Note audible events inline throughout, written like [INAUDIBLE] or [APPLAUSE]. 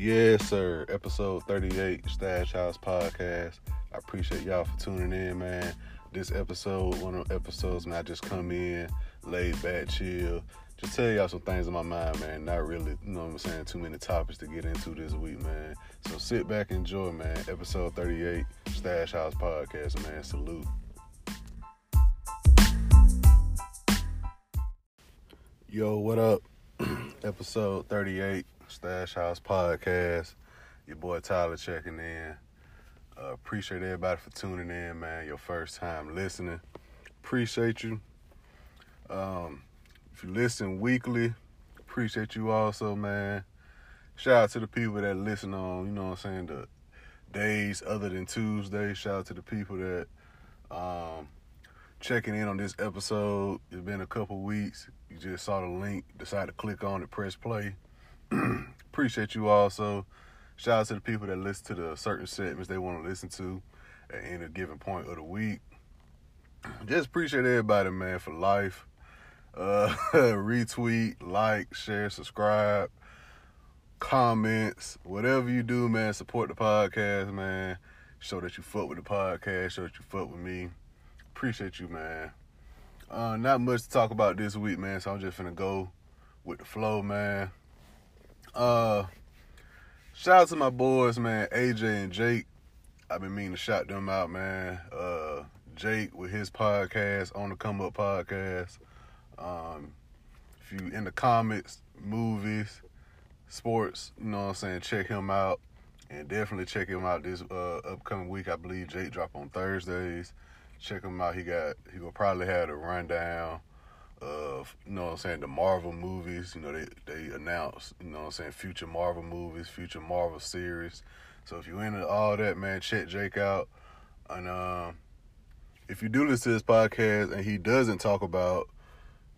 Yes, sir. Episode 38, Stash House Podcast. I appreciate y'all for tuning in, man. This episode, one of the episodes, man, I just come in, laid back, chill. Just tell y'all some things in my mind, man. Not really, you know what I'm saying, too many topics to get into this week, man. So sit back, and enjoy, man. Episode 38, Stash House Podcast, man. Salute. Yo, what up? [CLEARS THROAT] Episode 38, Stash House Podcast. Your boy Tyler checking in. Uh, appreciate everybody for tuning in, man. Your first time listening. Appreciate you. Um, if you listen weekly, appreciate you also, man. Shout out to the people that listen on, you know what I'm saying, the days other than Tuesday. Shout out to the people that um checking in on this episode. It's been a couple weeks. You just saw the link, decided to click on it, press play. [CLEARS THROAT] Appreciate you all. So, Shout out to the people that listen to the certain segments they want to listen to at any given point of the week. [CLEARS THROAT] Just appreciate everybody, man, for life. Uh, [LAUGHS] retweet, like, share, subscribe, comments, whatever you do, man. Support the podcast, man. Show that you fuck with the podcast. Show that you fuck with me. Appreciate you, man. Uh, not much to talk about this week, man. So I'm just gonna go with the flow, man. Uh, shout out to my boys, man, AJ and Jake. I've been meaning to shout them out, man. Uh, Jake with his podcast on the Come Up podcast. Um, if you in the comics, movies, sports, you know what I'm saying, check him out. And definitely check him out this uh, upcoming week. I believe Jake drop on Thursdays. Check him out. He got he will probably have a rundown of you know what I'm saying the Marvel movies. You know they they announced you know what I'm saying future Marvel movies, future Marvel series. So if you into all that, man, check Jake out. And um, if you do listen to this podcast and he doesn't talk about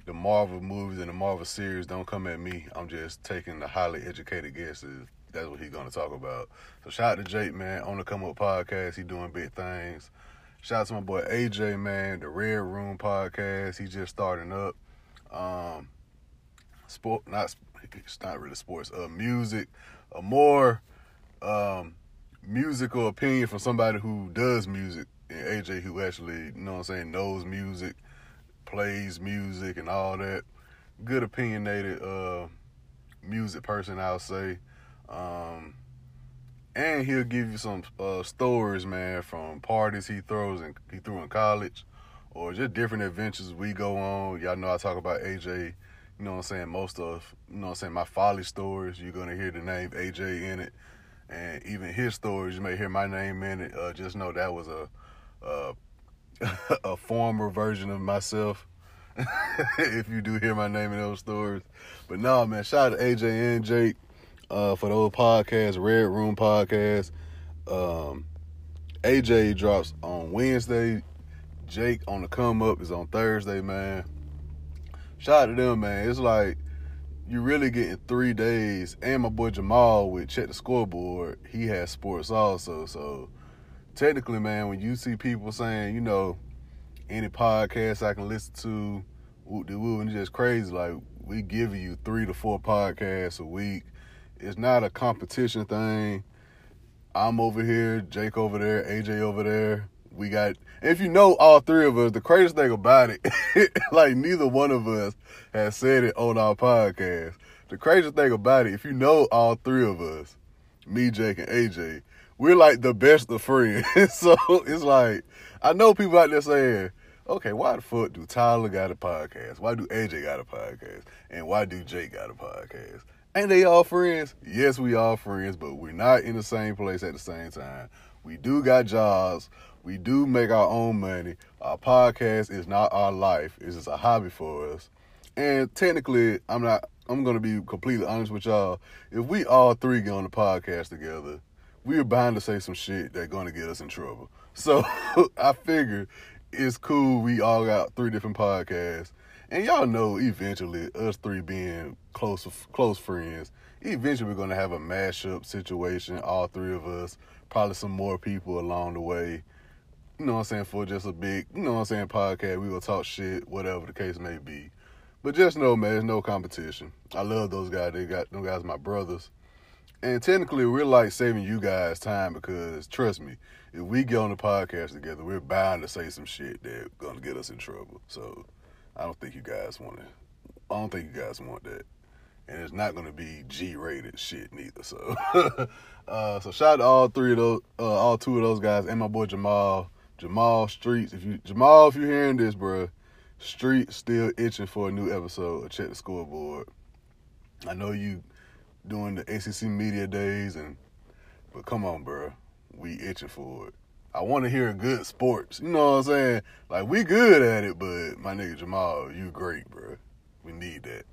the Marvel movies and the Marvel series, don't come at me. I'm just taking the highly educated guesses. That's what he's gonna talk about. So shout out to Jake, man, on the Come Up podcast. He doing big things. Shout out to my boy AJ, man, the Red Room podcast. He's just starting up. Um, sport, not it's not really sports. Uh, music, a more um musical opinion from somebody who does music, and AJ who actually, you know what I'm saying, knows music, plays music, and all that. Good opinionated uh music person, I'll say. Um, and he'll give you some uh, stories, man, from parties he throws and he threw in college, or just different adventures we go on. Y'all know I talk about AJ. You know what I'm saying? Most of you know what I'm saying my folly stories. You're gonna hear the name AJ in it, and even his stories. You may hear my name in it. Uh, just know that was a a, [LAUGHS] a former version of myself. [LAUGHS] if you do hear my name in those stories, but no, man. Shout out to AJ and Jake uh, for the old podcast, Red Room Podcast. Um, AJ drops on Wednesday. Jake on the come up is on Thursday, man. Shout out to them, man. It's like you're really getting three days. And my boy Jamal with Check the Scoreboard, he has sports also. So technically, man, when you see people saying, you know, any podcast I can listen to, woo de woo, and just crazy, like we give you three to four podcasts a week it's not a competition thing. I'm over here, Jake over there, AJ over there. We got, if you know all three of us, the craziest thing about it, [LAUGHS] like neither one of us has said it on our podcast. The craziest thing about it, if you know all three of us, me, Jake, and AJ, we're like the best of friends. [LAUGHS] so it's like, I know people out there saying, okay, why the fuck do Tyler got a podcast? Why do AJ got a podcast? And why do Jake got a podcast? Ain't they all friends? Yes, we all friends, but we're not in the same place at the same time. We do got jobs. We do make our own money. Our podcast is not our life. It's just a hobby for us. And technically, I'm not I'm gonna be completely honest with y'all. If we all three get on the podcast together, we're bound to say some shit that's gonna get us in trouble. So [LAUGHS] I figure it's cool we all got three different podcasts and y'all know eventually us three being close close friends, eventually we're gonna have a mashup situation, all three of us, probably some more people along the way. You know what I'm saying, for just a big, you know what I'm saying, podcast. We will talk shit, whatever the case may be. But just know, man, there's no competition. I love those guys. They got them guys my brothers. and technically we're like saving you guys time because trust me, if we get on the podcast together, we're bound to say some shit that's gonna get us in trouble. So I don't think you guys want to. I don't think you guys want that, and it's not gonna be G-rated shit neither. So, [LAUGHS] uh, so shout out to all three of those, uh, all two of those guys, and my boy Jamal, Jamal Streets. If you Jamal, if you're hearing this, bro, Street still itching for a new episode. Check the scoreboard. I know you doing the ACC media days, and but come on, bro, we itching for it. I want to hear good sports. You know what I'm saying? Like we good at it, but my nigga Jamal, you great, bro. We need that.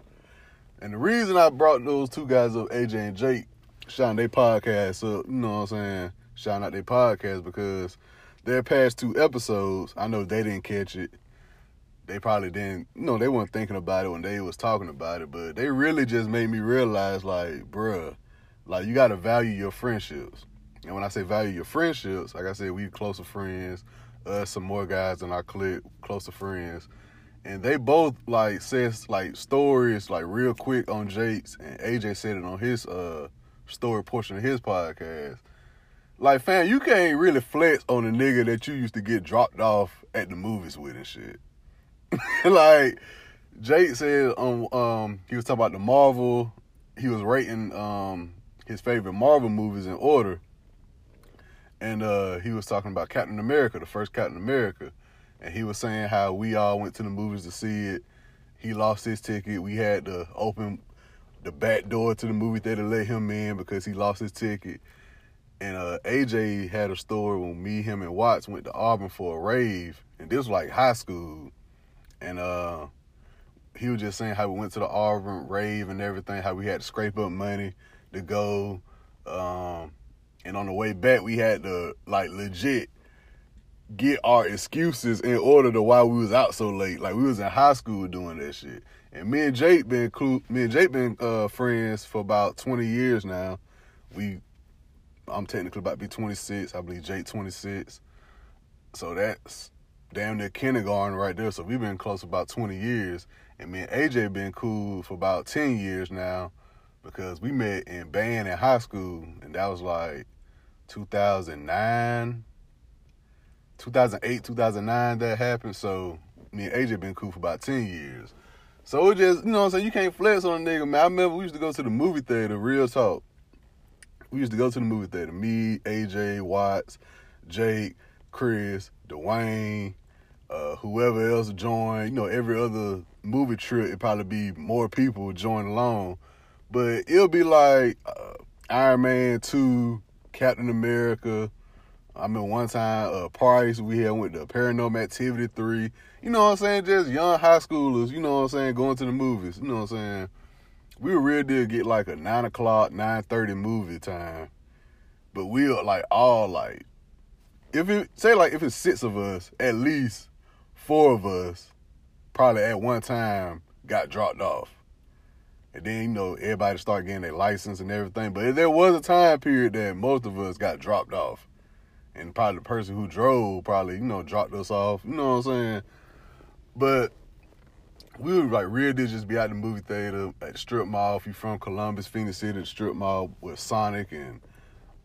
And the reason I brought those two guys up, AJ and Jake, shouting their podcast up, you know what I'm saying? Shouting out their podcast because their past two episodes, I know they didn't catch it. They probably didn't, you know, they weren't thinking about it when they was talking about it, but they really just made me realize, like, bruh, like you gotta value your friendships. And when I say value your friendships, like I said, we closer friends, us some more guys in our clique, closer friends and they both like says like stories like real quick on Jake's and AJ said it on his uh story portion of his podcast. Like fam, you can't really flex on a nigga that you used to get dropped off at the movies with and shit. [LAUGHS] like Jake said um um he was talking about the Marvel, he was rating um his favorite Marvel movies in order. And uh he was talking about Captain America, the first Captain America and he was saying how we all went to the movies to see it. He lost his ticket. We had to open the back door to the movie theater to let him in because he lost his ticket. And uh, AJ had a story when me, him, and Watts went to Auburn for a rave, and this was like high school. And uh, he was just saying how we went to the Auburn rave and everything, how we had to scrape up money to go. Um, and on the way back, we had to like legit get our excuses in order to why we was out so late. Like we was in high school doing that shit. And me and Jake been cool. Me and Jake been uh, friends for about twenty years now. We, I'm technically about to be 26. I believe Jake 26. So that's damn near kindergarten right there. So we've been close about 20 years. And me and AJ been cool for about 10 years now because we met in band in high school. And that was like 2009, 2008, 2009 that happened. So me and AJ been cool for about 10 years. So it just, you know what I'm saying? You can't flex on a nigga, man. I remember we used to go to the movie theater, real talk. We used to go to the movie theater. Me, AJ, Watts, Jake, Chris, Dwayne, uh, whoever else joined. You know, every other movie trip, it'd probably be more people join along. But it'll be like uh, Iron Man 2, Captain America, I remember one time, uh, parties we had went to Paranormal Activity 3. You know what I'm saying? Just young high schoolers, you know what I'm saying, going to the movies. You know what I'm saying? We really did get like a 9 o'clock, 9.30 movie time. But we are like all like, if it, say like if it's six of us, at least four of us probably at one time got dropped off. And then, you know, everybody start getting their license and everything. But there was a time period that most of us got dropped off and probably the person who drove probably you know dropped us off. You know what I'm saying? But we would like real did just be out the movie theater at the strip mall. If you from Columbus, Phenix City, the strip mall with Sonic and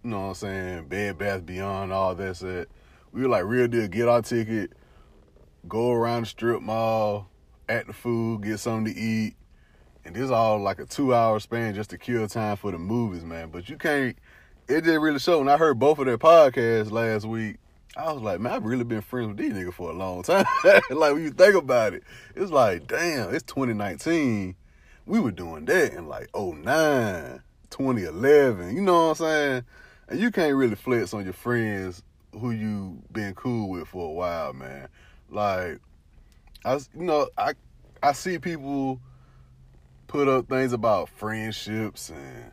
you know what I'm saying, Bed Bath Beyond, all that set. We were like real deal, get our ticket, go around the strip mall, at the food, get something to eat. And this all like a two hour span just to kill time for the movies, man. But you can't it didn't really show. When I heard both of their podcasts last week, I was like, man, I've really been friends with these niggas for a long time. [LAUGHS] like when you think about it, it's like, damn, it's 2019. We were doing that in like 09, 2011. You know what I'm saying? And you can't really flex on your friends who you been cool with for a while, man. Like, I, you know, I, I see people put up things about friendships and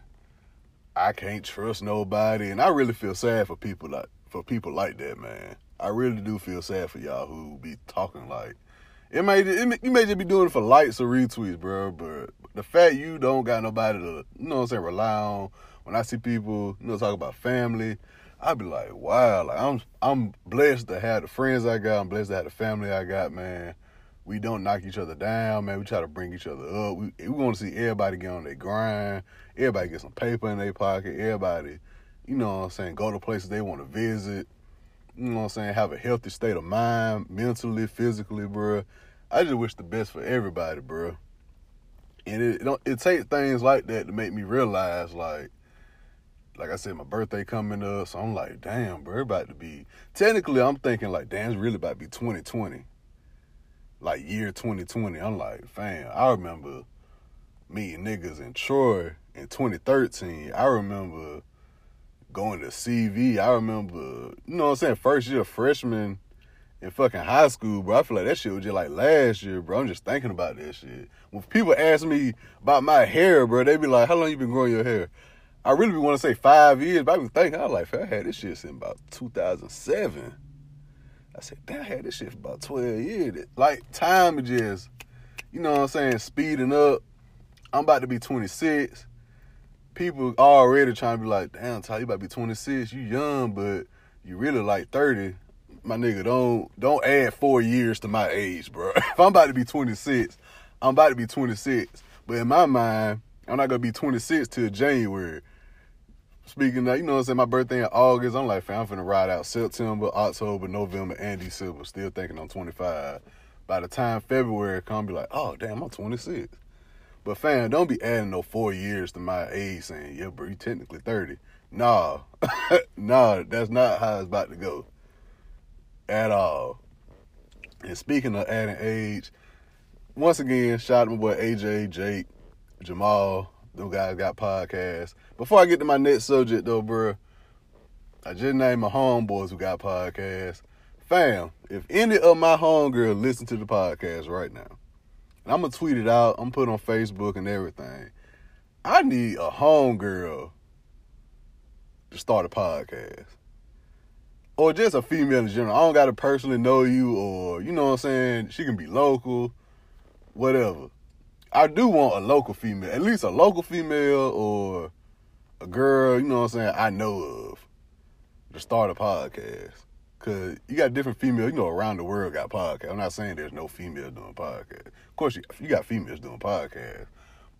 I can't trust nobody, and I really feel sad for people like for people like that, man. I really do feel sad for y'all who be talking like it may, it may you may just be doing it for likes or retweets, bro. But the fact you don't got nobody to you know what I'm saying rely on. When I see people you know talk about family, I be like, wow, like I'm I'm blessed to have the friends I got. I'm blessed to have the family I got, man. We don't knock each other down, man. We try to bring each other up. We we want to see everybody get on their grind. Everybody get some paper in their pocket. Everybody, you know what I'm saying, go to places they want to visit. You know what I'm saying, have a healthy state of mind, mentally, physically, bro. I just wish the best for everybody, bro. And it it, it takes things like that to make me realize, like, like I said, my birthday coming up, so I'm like, damn, bro, about to be. Technically, I'm thinking like, damn, it's really about to be 2020, like year 2020. I'm like, fam, I remember meeting niggas in Troy in 2013. I remember going to CV. I remember, you know what I'm saying, first year freshman in fucking high school, bro. I feel like that shit was just like last year, bro. I'm just thinking about that shit. When people ask me about my hair, bro, they be like, how long you been growing your hair? I really want to say five years, but I been thinking, I was like, I had this shit since about 2007. I said, damn, I had this shit for about 12 years. Like, time is just, you know what I'm saying, speeding up. I'm about to be 26. People already trying to be like, damn, Ty, you about to be 26. You young, but you really like 30 my nigga, don't don't add four years to my age, bro. [LAUGHS] if I'm about to be 26, I'm about to be 26. But in my mind, I'm not gonna be 26 till January. Speaking of, you know what I'm saying, my birthday in August, I'm like, fam, I'm finna ride out September, October, November, and December. Still thinking I'm 25. By the time February come, be like, oh damn, I'm 26. But fam, don't be adding no four years to my age saying, yeah, bro, you technically 30. Nah. [LAUGHS] nah, that's not how it's about to go at all. And speaking of adding age, once again, shout out to my boy AJ, Jake, Jamal. Those guys got podcasts. Before I get to my next subject though, bro, I just named my homeboys who got podcasts. Fam, if any of my homegirls listen to the podcast right now, and I'm gonna tweet it out, I'm put on Facebook and everything. I need a homegirl to start a podcast or just a female in general. I don't gotta personally know you or you know what I'm saying. She can be local, whatever. I do want a local female, at least a local female or a girl, you know what I'm saying, I know of to start a podcast. Cause you got different females, you know, around the world got podcasts. I'm not saying there's no females doing podcasts. Of course, you, you got females doing podcasts,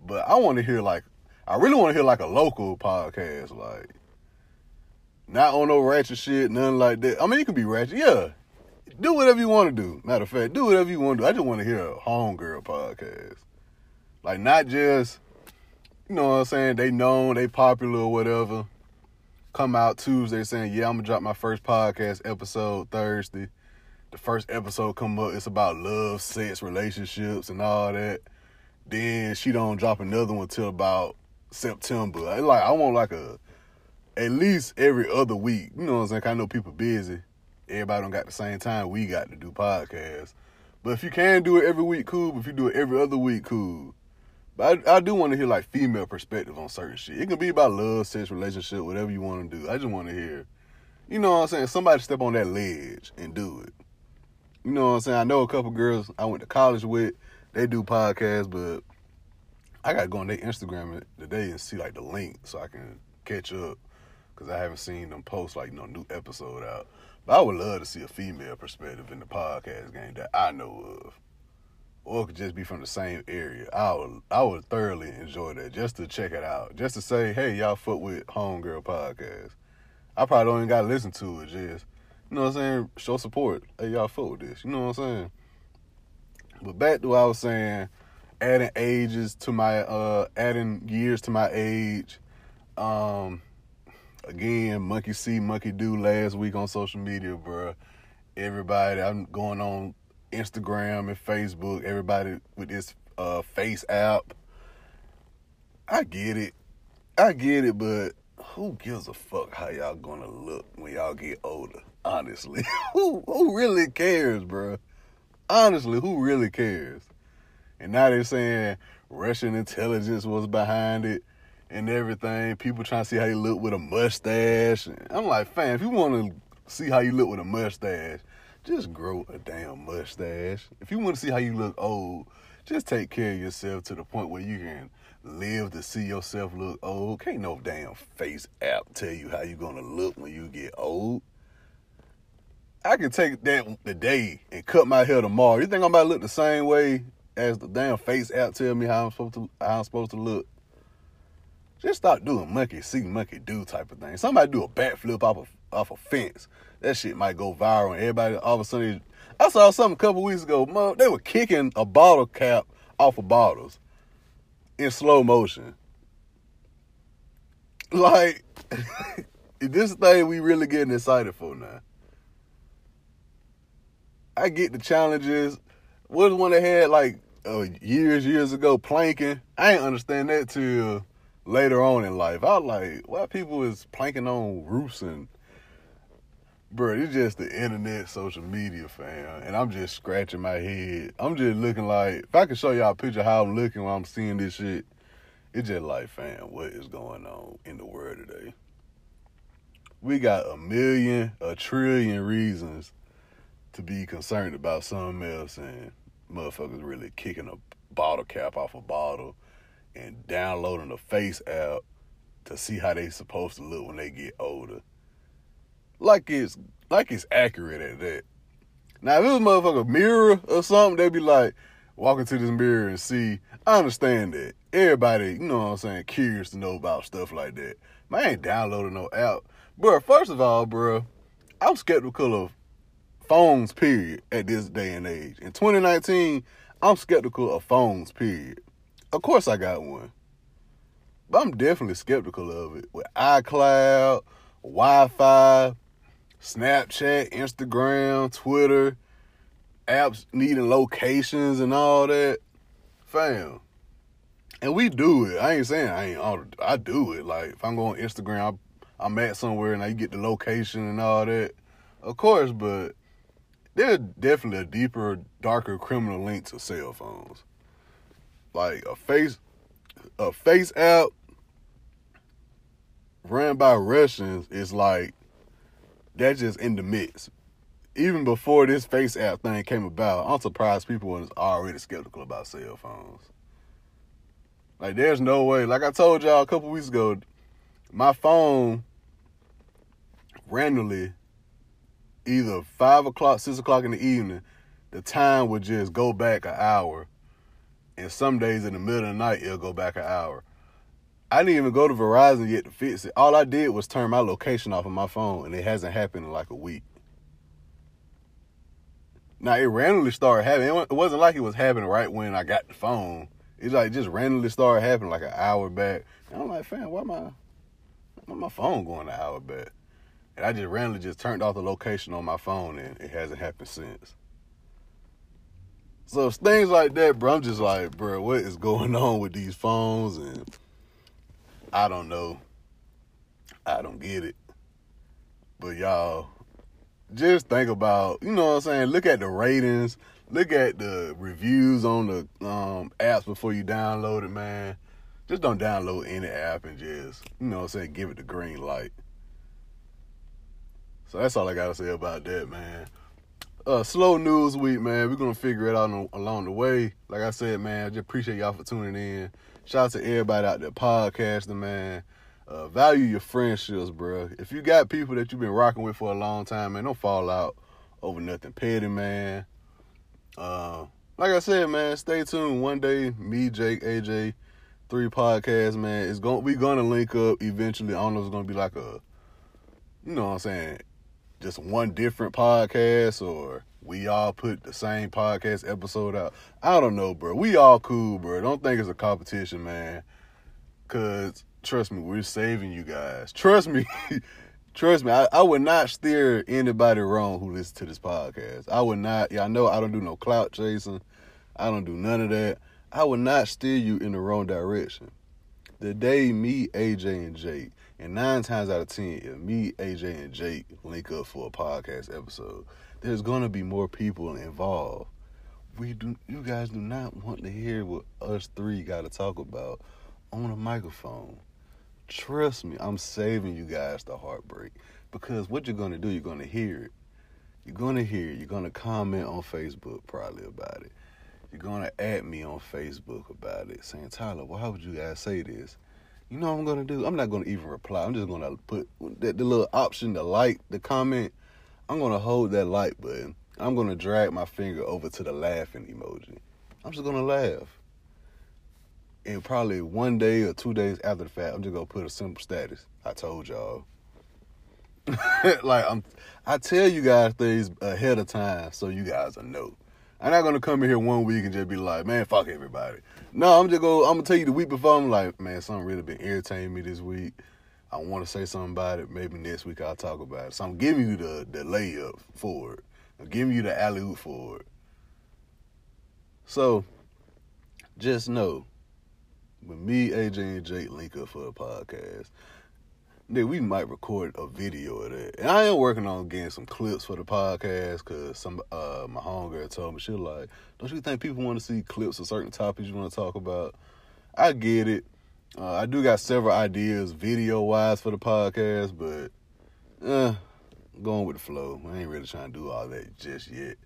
but I want to hear like, I really want to hear like a local podcast, like not on no ratchet shit, nothing like that. I mean, you can be ratchet, yeah. Do whatever you want to do. Matter of fact, do whatever you want to do. I just want to hear a homegirl podcast. Like, not just, you know what I'm saying, they known, they popular or whatever. Come out Tuesday saying, yeah, I'm to drop my first podcast episode Thursday. The first episode come up, it's about love, sex, relationships, and all that. Then she don't drop another one till about September. Like, I want like a at least every other week. You know what I'm saying? I know people busy. Everybody don't got the same time we got to do podcasts. But if you can do it every week, cool. But if you do it every other week, cool. But I, I do want to hear like female perspective on certain shit. It can be about love, sex, relationship, whatever you want to do. I just want to hear, you know what I'm saying? Somebody step on that ledge and do it. You know what I'm saying? I know a couple girls I went to college with. They do podcasts, but I got to go on their Instagram today and see like the link so I can catch up because I haven't seen them post like no new episode out. But I would love to see a female perspective in the podcast game that I know of, or it could just be from the same area. I would I would thoroughly enjoy that just to check it out, just to say, hey, y'all foot with Homegirl podcast. I probably don't even got to listen to it, just you know what I'm saying, show support. Hey, y'all foot with this, you know what I'm saying. But back to what I was saying, adding ages to my uh adding years to my age. Um again, monkey see, monkey do last week on social media, bro. Everybody, I'm going on Instagram and Facebook, everybody with this uh, face app. I get it. I get it, but who gives a fuck how y'all gonna look when y'all get older? Honestly, [LAUGHS] who who really cares, bro? Honestly, who really cares? And now they're saying Russian intelligence was behind it and everything. People trying to see how you look with a mustache. I'm like, fam, if you want to see how you look with a mustache, just grow a damn mustache. If you want to see how you look old, just take care of yourself to the point where you can live to see yourself look old. Can't no damn face app tell you how you're gonna look when you get old. I can take that today and cut my hair tomorrow. You think I'm about to look the same way as the damn face app tell me how I'm supposed to how I'm supposed to look? Just stop doing monkey see, monkey do type of thing. Somebody do a backflip off a off a fence. That shit might go viral and everybody all of a sudden I saw something a couple weeks ago. They were kicking a bottle cap off of bottles in slow motion. [LAUGHS] Like [LAUGHS] this thing we really getting excited for now. I get the challenges. What one they had like uh, years, years ago planking? I ain't understand that till later on in life. I was like, why people is planking on roofs and bro, it's just the internet, social media, fam. And I'm just scratching my head. I'm just looking like if I can show y'all a picture how I'm looking while I'm seeing this shit, it's just like, fam, what is going on in the world today? We got a million, a trillion reasons to be concerned about something else and motherfuckers really kicking a bottle cap off a bottle and downloading a face app to see how they supposed to look when they get older. Like it's like it's accurate at that. Now if it was motherfucker mirror or something, they'd be like, walk into this mirror and see. I understand that. Everybody, you know what I'm saying, curious to know about stuff like that. Man, I ain't downloading no app. Bro, first of all, bro, I'm skeptical of phones, period, at this day and age. In 2019, I'm skeptical of phones, period. Of course, I got one. But I'm definitely skeptical of it. With iCloud, Wi Fi, Snapchat, Instagram, Twitter, apps needing locations and all that. Fam. And we do it. I ain't saying I ain't I do it. Like if I'm going on Instagram, I, I'm at somewhere and I get the location and all that. Of course, but there's definitely a deeper, darker criminal link to cell phones. Like a face, a face app ran by Russians is like that's just in the mix. Even before this face app thing came about, I'm surprised people was already skeptical about cell phones. Like, there's no way. Like I told y'all a couple weeks ago, my phone randomly either five o'clock, six o'clock in the evening, the time would just go back an hour. And some days in the middle of the night, it'll go back an hour. I didn't even go to Verizon yet to fix it. All I did was turn my location off of my phone, and it hasn't happened in like a week. Now it randomly started happening. It wasn't like it was happening right when I got the phone. It's like just randomly started happening like an hour back. And I'm like, fam, why my why my phone going an hour back? And I just randomly just turned off the location on my phone and it hasn't happened since. So things like that, bro, I'm just like, bro, what is going [LAUGHS] on with these phones? And I don't know. I don't get it. But y'all, just think about, you know what I'm saying? Look at the ratings, look at the reviews on the um, apps before you download it, man. Just don't download any app and just, you know what I'm saying, give it the green light. So that's all I gotta say about that, man. Uh, slow news week, man. We're gonna figure it out on, along the way. Like I said, man, I just appreciate y'all for tuning in. Shout out to everybody out there podcasting, man. Uh, value your friendships, bro. If you got people that you've been rocking with for a long time, man, don't fall out over nothing petty, man. Uh, like I said, man, stay tuned. One day, me, Jake, AJ, three podcasts, man. It's going we gonna link up eventually. I don't know it's gonna be like a, you know what I'm saying, just one different podcast or we all put the same podcast episode out. I don't know, bro. We all cool, bro. Don't think it's a competition, man. Cause trust me, we're saving you guys. Trust me. [LAUGHS] trust me, I, I, would not steer anybody wrong who listens to this podcast. I would not, I know I don't do no clout chasing. I don't do none of that. I would not steer you in the wrong direction. The day me, AJ, and Jake and nine times out of ten, if me, AJ, and Jake link up for a podcast episode, there's gonna be more people involved. We do you guys do not want to hear what us three gotta talk about on a microphone. Trust me, I'm saving you guys the heartbreak. Because what you're gonna do, you're gonna hear it. You're gonna hear it. You're gonna comment on Facebook probably about it. You're gonna add me on Facebook about it, saying, Tyler, why would you guys say this? You know what I'm gonna do? I'm not gonna even reply. I'm just gonna put the, the little option to like the comment. I'm gonna hold that like button. I'm gonna drag my finger over to the laughing emoji. I'm just gonna laugh. And probably one day or two days after the fact, I'm just gonna put a simple status. I told y'all. [LAUGHS] like I'm I tell you guys things ahead of time so you guys will know. I'm not gonna come in here one week and just be like, man, fuck everybody. No, I'm just gonna I'm gonna tell you the week before. I'm like, man, something really been irritating me this week. I want to say something about it. Maybe next week I'll talk about it. So I'm giving you the the layup for it. I'm giving you the alley oop for it. So just know, when me, AJ, and Jake link up for a podcast, then we might record a video of that. And I am working on getting some clips for the podcast because some uh my homegirl told me she like, "Don't you think people want to see clips of certain topics you want to talk about?" I get it. Uh, I do got several ideas video wise for the podcast, but uh, going with the flow. I ain't really trying to do all that just yet.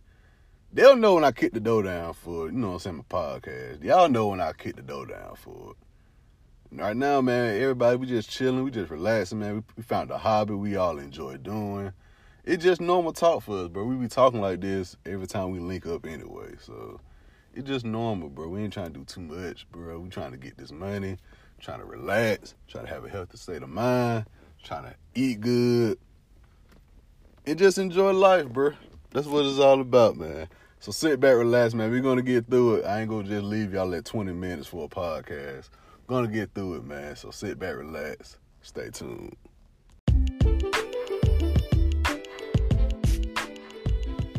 They'll know when I kick the door down for it. You know what I'm saying? My podcast. Y'all know when I kick the door down for it. Right now, man, everybody, we just chilling, we just relaxing, man. We, we found a hobby we all enjoy doing. It's just normal talk for us, bro. We be talking like this every time we link up anyway. So it's just normal, bro. We ain't trying to do too much, bro. We trying to get this money, trying to relax, trying to have a healthy state of mind, trying to eat good, and just enjoy life, bro. That's what it's all about, man. So sit back, relax, man. We're gonna get through it. I ain't gonna just leave y'all at 20 minutes for a podcast gonna get through it, man. So sit back, relax, stay tuned.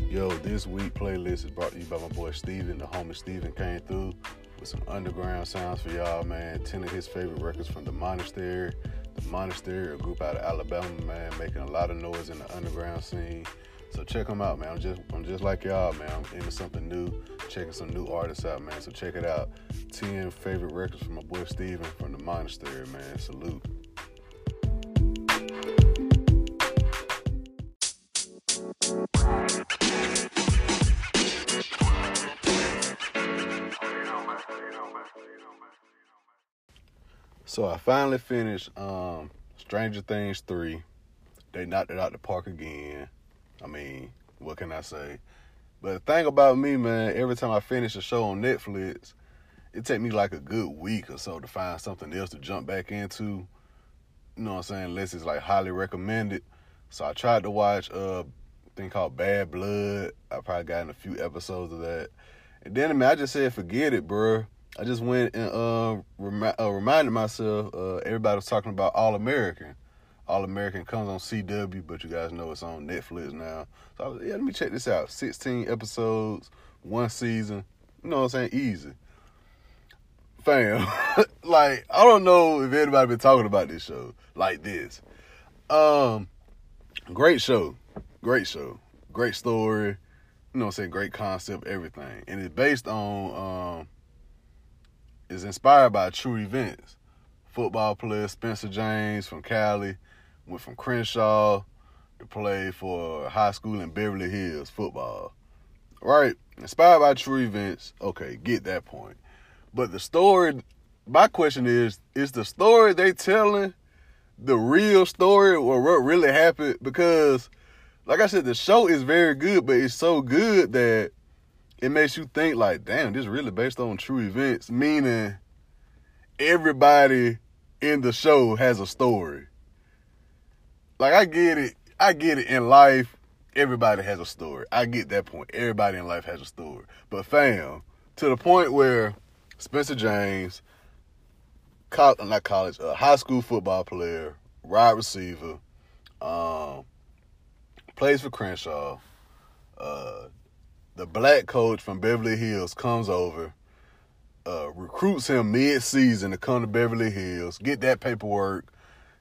Yo, this week playlist is brought to you by my boy Steven. The homie Steven came through with some underground sounds for y'all, man. Ten of his favorite records from the Monastery. The Monastery, a group out of Alabama, man, making a lot of noise in the underground scene. So check them out, man. I'm just I'm just like y'all, man. I'm into something new, checking some new artists out, man. So check it out. Ten favorite records from my boy Steven from the Monastery, man. Salute. So I finally finished um, Stranger Things 3. They knocked it out the park again. I mean, what can I say? But the thing about me, man, every time I finish a show on Netflix, it take me like a good week or so to find something else to jump back into. You know what I'm saying? Unless it's like highly recommended. So I tried to watch uh, a thing called Bad Blood. I probably got in a few episodes of that. And then I mean, I just said forget it, bro. I just went and uh, remi- uh reminded myself. Uh, everybody was talking about All American. All American comes on CW, but you guys know it's on Netflix now. So I was, yeah, let me check this out. 16 episodes, one season. You know what I'm saying? Easy. Fam, [LAUGHS] like I don't know if anybody been talking about this show like this. Um, great show, great show, great story. You know what I'm saying? Great concept, everything, and it's based on um, is inspired by true events. Football player Spencer James from Cali went from Crenshaw to play for high school in Beverly Hills football. Right? Inspired by true events. Okay, get that point. But the story, my question is, is the story they telling the real story or what really happened? Because, like I said, the show is very good, but it's so good that it makes you think like, damn, this is really based on true events. Meaning, everybody in the show has a story like I get it. I get it in life. Everybody has a story. I get that point. Everybody in life has a story. But fam, to the point where Spencer James, not college, a high school football player, wide receiver, um, plays for Crenshaw. Uh, the black coach from Beverly Hills comes over, uh, recruits him mid-season to come to Beverly Hills, get that paperwork,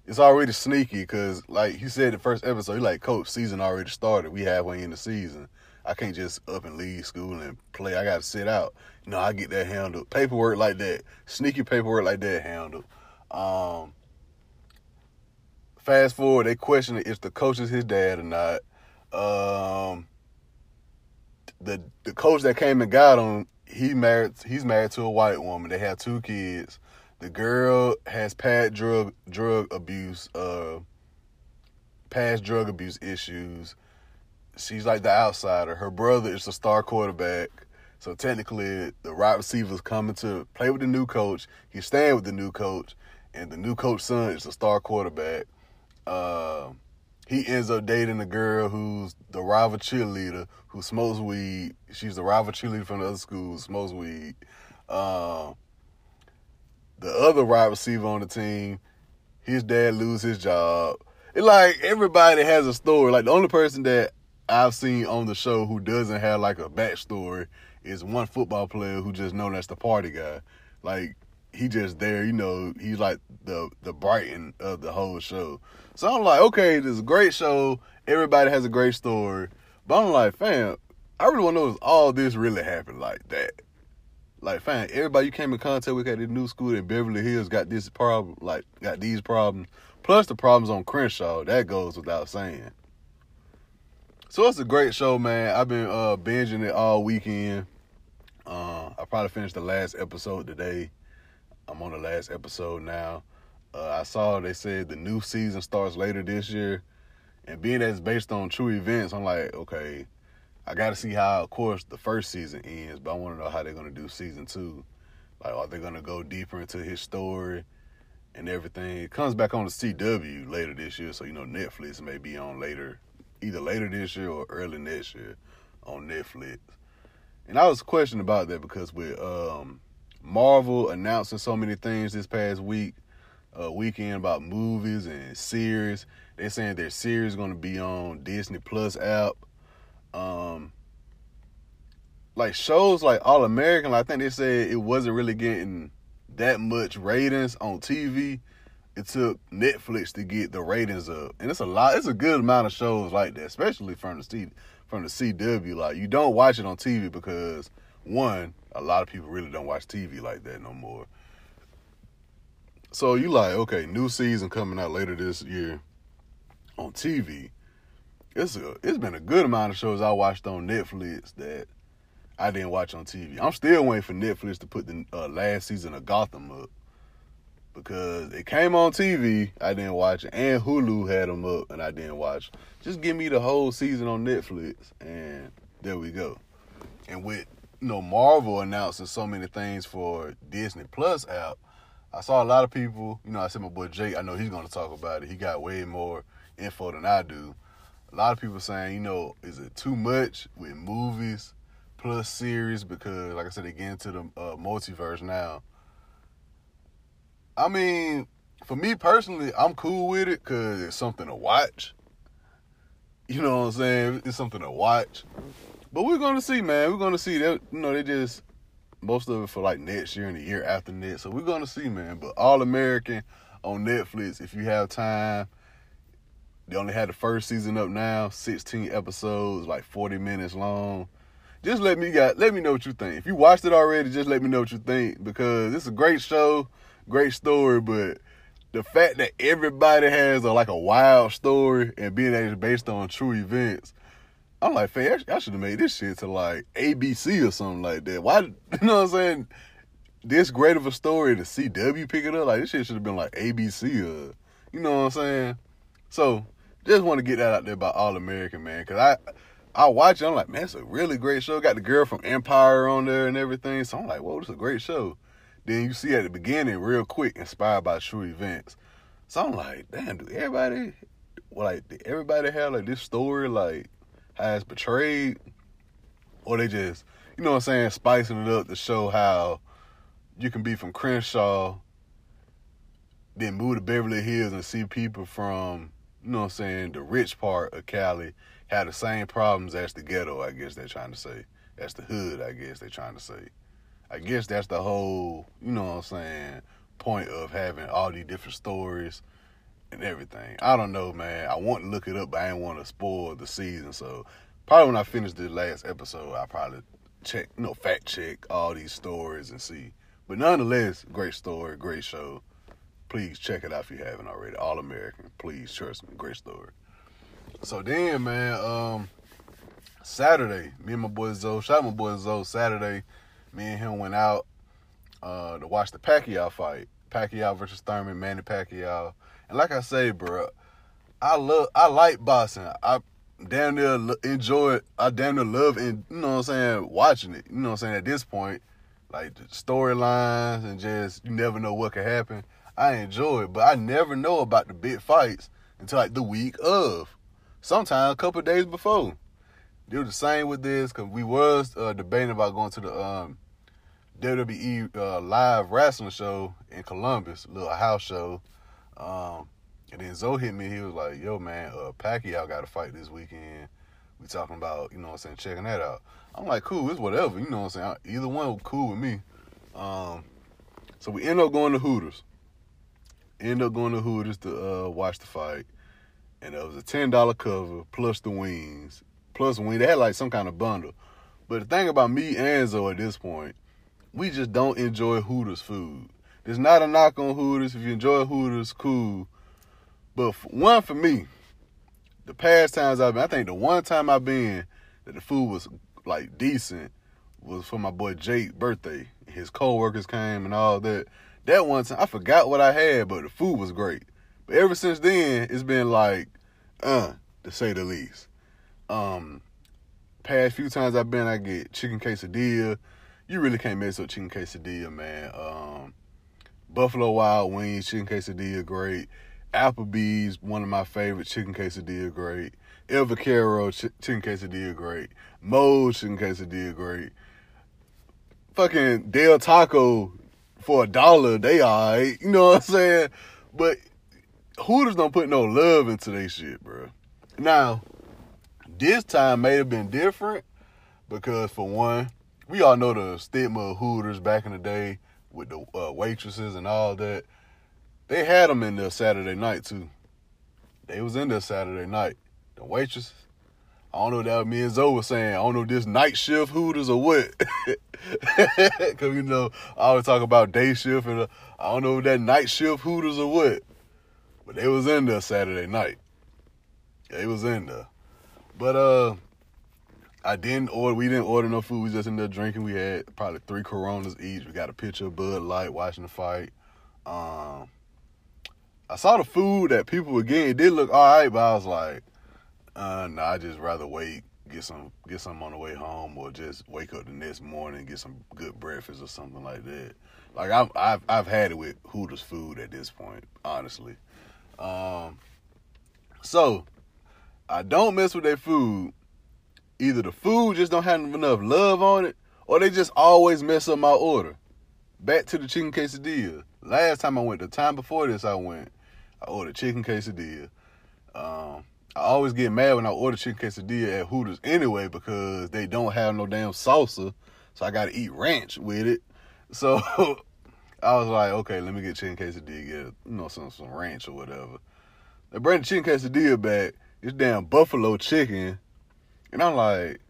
it's already sneaky because, like he said, the first episode, he like, Coach, season already started. We halfway in the season. I can't just up and leave school and play. I got to sit out. No, I get that handled. Paperwork like that, sneaky paperwork like that handled. Um, fast forward, they question if the coach is his dad or not. Um, the the coach that came and got him, he married. He's married to a white woman. They have two kids. The girl has past drug drug abuse, uh, past drug abuse issues. she's like the outsider. Her brother is the star quarterback. So technically, the wide receiver's coming to play with the new coach. He's staying with the new coach, and the new coach's son is the star quarterback. Uh, he ends up dating a girl who's the rival cheerleader who smokes weed. She's the rival cheerleader from the other school smokes weed. Uh, the other wide receiver on the team, his dad lose his job. It like everybody has a story. Like the only person that I've seen on the show who doesn't have like a backstory is one football player who just known as the party guy. Like he just there, you know, he's like the the Brighton of the whole show. So I'm like, okay, this is a great show. Everybody has a great story. But I'm like, fam, I really want to know if all this really happened like that. Like, fam, everybody you came in contact with at the new school in Beverly Hills got this problem, like, got these problems. Plus the problems on Crenshaw. That goes without saying. So it's a great show, man. I've been uh, binging it all weekend. Uh, I probably finished the last episode today. I'm on the last episode now. Uh, I saw they said the new season starts later this year, and being that it's based on true events, I'm like, okay, I got to see how, of course, the first season ends, but I want to know how they're gonna do season two. Like, are they gonna go deeper into his story and everything? It comes back on the CW later this year, so you know Netflix may be on later, either later this year or early next year on Netflix. And I was questioning about that because with um, Marvel announcing so many things this past week, uh, weekend about movies and series. They're saying their series going to be on Disney Plus app. Um, like shows like All American, I think they said it wasn't really getting that much ratings on TV. It took Netflix to get the ratings up, and it's a lot. It's a good amount of shows like that, especially from the C, from the CW. Like you don't watch it on TV because one, a lot of people really don't watch TV like that no more. So you like, okay, new season coming out later this year on TV. It's a it's been a good amount of shows I watched on Netflix that I didn't watch on TV. I'm still waiting for Netflix to put the uh, last season of Gotham up because it came on TV. I didn't watch it, and Hulu had them up, and I didn't watch. Just give me the whole season on Netflix, and there we go. And with you know Marvel announcing so many things for Disney Plus app, I saw a lot of people, you know, I said my boy Jake, I know he's going to talk about it. He got way more info than I do. A lot of people saying, you know, is it too much with movies plus series? Because, like I said, get into the uh, multiverse now. I mean, for me personally, I'm cool with it because it's something to watch. You know what I'm saying? It's something to watch. But we're to see, man. We're to see that, you know, they just most of it for like next year and the year after next. So we're gonna see, man. But All American on Netflix, if you have time. They only had the first season up now, 16 episodes, like 40 minutes long. Just let me got let me know what you think. If you watched it already, just let me know what you think because it's a great show, great story, but the fact that everybody has a, like a wild story and being that it's based on true events, I'm like, fam, I should have made this shit to like ABC or something like that. Why, [LAUGHS] you know what I'm saying? This great of a story, the CW pick it up, like this shit should have been like ABC or, you know what I'm saying? So, just want to get that out there about All American, man, because I, I watch it, I'm like, man, it's a really great show. Got the girl from Empire on there and everything. So I'm like, whoa, this is a great show. Then you see at the beginning, real quick, inspired by true events. So I'm like, damn, do everybody, like, did everybody have like this story, like, has betrayed, or they just, you know what I'm saying, spicing it up to show how you can be from Crenshaw, then move to Beverly Hills and see people from, you know what I'm saying, the rich part of Cali have the same problems as the ghetto, I guess they're trying to say. That's the hood, I guess they're trying to say. I guess that's the whole, you know what I'm saying, point of having all these different stories and everything. I don't know, man. I want to look it up, but I didn't want to spoil the season. So probably when I finish the last episode, I probably check, you know, fact check all these stories and see. But nonetheless, great story, great show. Please check it out if you haven't already. All American. Please trust me. Great story. So then, man, um, Saturday, me and my boy Zoe, shout out my boy Zoe, Saturday, me and him went out uh, to watch the Pacquiao fight. Pacquiao versus Thurman, Manny Pacquiao. And like I say, bro, I love, I like boxing. I damn near enjoy it. I damn near love and you know what I'm saying, watching it. You know what I'm saying, at this point, like the storylines and just you never know what could happen. I enjoy it, but I never know about the big fights until like the week of. Sometimes a couple days before. Were the same with this because we was uh, debating about going to the um, WWE uh, live wrestling show in Columbus, little house show. Um, and then Zoe hit me. He was like, "Yo, man, uh, Pacquiao got to fight this weekend. We talking about, you know, what I'm saying, checking that out." I'm like, "Cool, it's whatever. You know, what I'm saying, either one cool with me." Um, so we end up going to Hooters. End up going to Hooters to uh, watch the fight, and it was a ten dollar cover plus the wings, plus wing. They had like some kind of bundle. But the thing about me and Zoe at this point, we just don't enjoy Hooters food. There's not a knock on Hooters. If you enjoy Hooters, cool. But for, one for me, the past times I've been, I think the one time I've been that the food was like decent was for my boy Jake birthday. His co-workers came and all that. That one time I forgot what I had, but the food was great. But ever since then, it's been like, uh, to say the least. Um, past few times I've been, I get chicken quesadilla. You really can't mess up chicken quesadilla, man. Um, Buffalo Wild Wings, chicken quesadilla, great. Applebee's, one of my favorite chicken quesadilla, great. El Vaquero, ch- chicken quesadilla, great. Moe's chicken quesadilla, great. Fucking Del Taco for a dollar, they alright. You know what I'm saying? But Hooters don't put no love into their shit, bro. Now, this time may have been different because for one, we all know the stigma of Hooters back in the day with the uh, waitresses and all that. They had them in there Saturday night too. They was in there Saturday night. The waitresses. I don't know that me and Zoe was saying. I don't know if this night shift Hooters or what. [LAUGHS] Cause you know I always talk about day shift and uh, I don't know if that night shift Hooters or what. But they was in there Saturday night. They was in there. But uh I didn't order. We didn't order no food. We just ended up drinking. We had probably three Coronas each. We got a picture of Bud Light watching the fight. Um, I saw the food that people were getting. It did look all right, but I was like, uh, nah, I just rather wait, get some, get some on the way home, or just wake up the next morning, get some good breakfast or something like that. Like I've, I've, I've had it with Hooters food at this point, honestly. Um, so I don't mess with their food either the food just don't have enough love on it, or they just always mess up my order. Back to the chicken quesadilla. Last time I went, the time before this I went, I ordered chicken quesadilla. Um, I always get mad when I order chicken quesadilla at Hooters anyway because they don't have no damn salsa, so I got to eat ranch with it. So [LAUGHS] I was like, okay, let me get chicken quesadilla, get you know some some ranch or whatever. They bring the chicken quesadilla back. It's damn buffalo chicken and I'm like,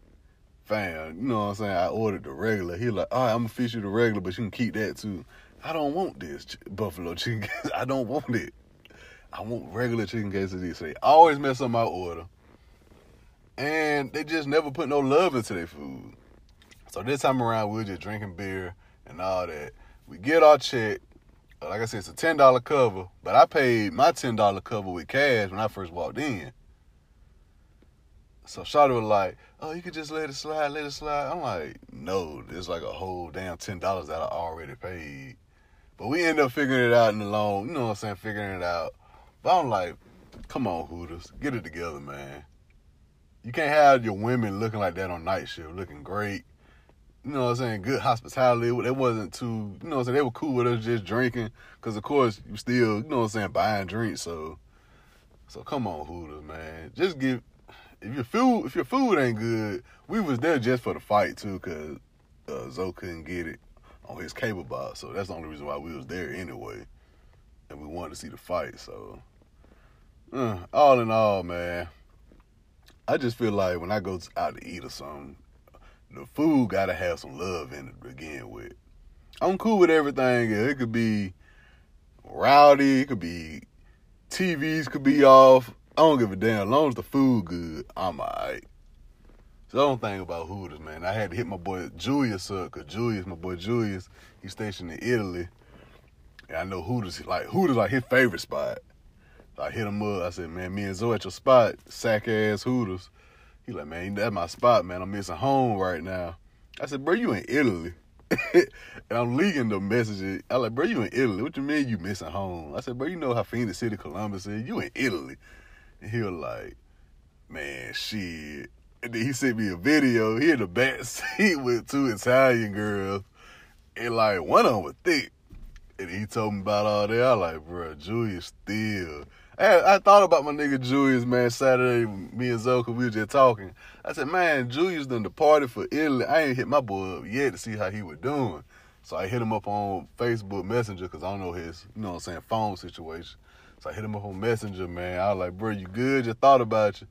fam, you know what I'm saying? I ordered the regular. He like, all right, I'm gonna fish you the regular, but you can keep that too. I don't want this ch- buffalo chicken. [LAUGHS] I don't want it. I want regular chicken quesadilla. So they always mess up my order. And they just never put no love into their food. So this time around, we are just drinking beer and all that. We get our check. Like I said, it's a $10 cover, but I paid my $10 cover with cash when I first walked in. So Shawty was like, "Oh, you could just let it slide, let it slide." I'm like, "No, there's like a whole damn ten dollars that I already paid." But we end up figuring it out in the long, you know what I'm saying, figuring it out. But I'm like, "Come on, Hooters, get it together, man. You can't have your women looking like that on night shift, looking great. You know what I'm saying? Good hospitality. It wasn't too, you know what I'm saying? They were cool with us just drinking, cause of course you still, you know what I'm saying, buying drinks. So, so come on, Hooters, man. Just give if your food if your food ain't good, we was there just for the fight too, cause uh, Zoe couldn't get it on his cable box, so that's the only reason why we was there anyway, and we wanted to see the fight. So, uh, all in all, man, I just feel like when I go out to eat or something, the food gotta have some love in it to begin with. I'm cool with everything. It could be rowdy, it could be TVs could be off. I don't give a damn. As long as the food good, I'm alright. So I don't think about Hooters, man. I had to hit my boy Julius up, cause Julius, my boy Julius, he's stationed in Italy. And I know Hooters like Hooters like his favorite spot. I hit him up. I said, man, me and Zoe at your spot, sack ass Hooters. He like, man, that's my spot, man. I'm missing home right now. I said, bro, you in Italy. [LAUGHS] and I'm leaking the messages. I like, bro, you in Italy. What you mean you missing home? I said, bro, you know how Phenix City, Columbus is. You in Italy. He was like, man, shit. And then he sent me a video. He in the back [LAUGHS] seat with two Italian girls. And like, one of them was thick. And he told me about all that. I like, bro, Julius still. I, I thought about my nigga Julius, man, Saturday, me and Zoe, we were just talking. I said, man, Julius done departed for Italy. I ain't hit my boy up yet to see how he was doing. So I hit him up on Facebook Messenger because I don't know his, you know what I'm saying, phone situation. So I hit him up on Messenger, man. I was like, bro, you good? Just thought about you.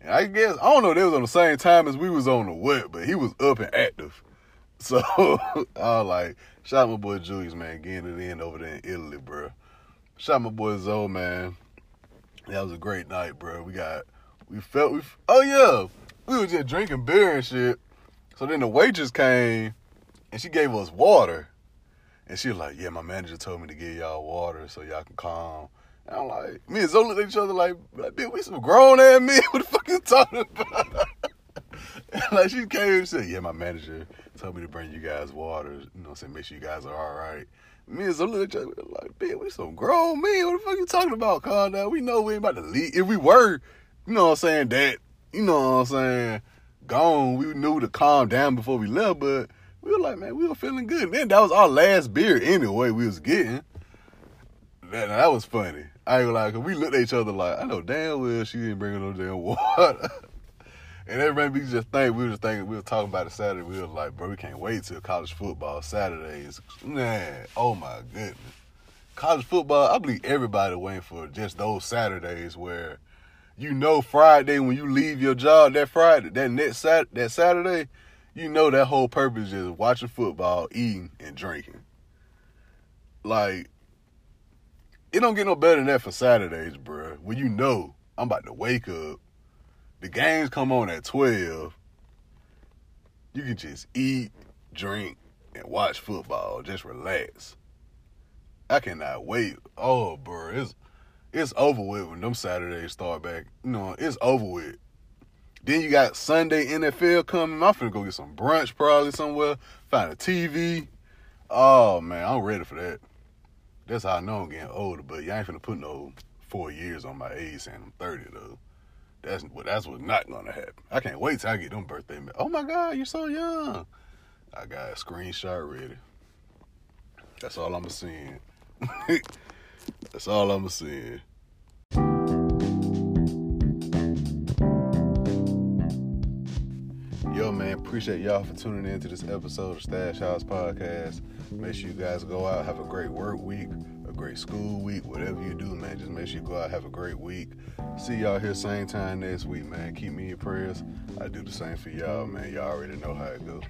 And I guess, I don't know, they was on the same time as we was on the web, but he was up and active. [LAUGHS] So I was like, shout out my boy Julius, man, getting it in over there in Italy, bro. Shout out my boy Zoe, man. That was a great night, bro. We got, we felt, we, oh yeah, we were just drinking beer and shit. So then the waitress came and she gave us water. And she was like, yeah, my manager told me to give y'all water so y'all can calm. And I'm like, me and Zoe looked at each other like, bitch, we some grown ass men. [LAUGHS] What the fuck you talking about? [LAUGHS] like she came and said, yeah, my manager told me to bring you guys water. You know, say make sure you guys are all right. Me and Zoe looked at each other like, bitch, we some grown men. What the fuck you talking about? Calm down. We know we ain't about to leave. If we were, you know what I'm saying, that, you know what I'm saying, gone, we knew to calm down before we left, but we were like, man, we were feeling good. Man, that was our last beer anyway we was getting. That, that was funny. I ain't gonna lie, cause we looked at each other like, I know damn well she ain't bringing no damn [LAUGHS] water. and that made me just think, we were just thinking, we were talking about it Saturday. We were like, bro, we can't wait till college football Saturdays. Man, oh my goodness. College football, I believe everybody waiting for just those Saturdays where you know Friday when you leave your job that Friday, that next Sat that Saturday, you know that whole purpose is watching football, eating, and drinking. Like, it don't get no better than that for Saturdays, bro. When you know I'm about to wake up, the games come on at 12. You can just eat, drink, and watch football. Just relax. I cannot wait. Oh, bro, it's it's over with when them Saturdays start back. You know, it's over with. Then you got Sunday NFL coming. I'm finna go get some brunch probably somewhere. Find a TV. Oh man, I'm ready for that. That's how I know I'm getting older. But y'all ain't finna put no four years on my age saying I'm 30 though. That's what that's what's not gonna happen. I can't wait till I get them birthday. Oh my God, you're so young. I got a screenshot ready. That's all I'm seeing. [LAUGHS] that's all I'm seeing. Yo, man, appreciate y'all for tuning in to this episode of Stash House Podcast. Make sure you guys go out, have a great work week, a great school week, whatever you do, man. Just make sure you go out, have a great week. See y'all here same time next week, man. Keep me in prayers. I do the same for y'all, man. Y'all already know how it goes.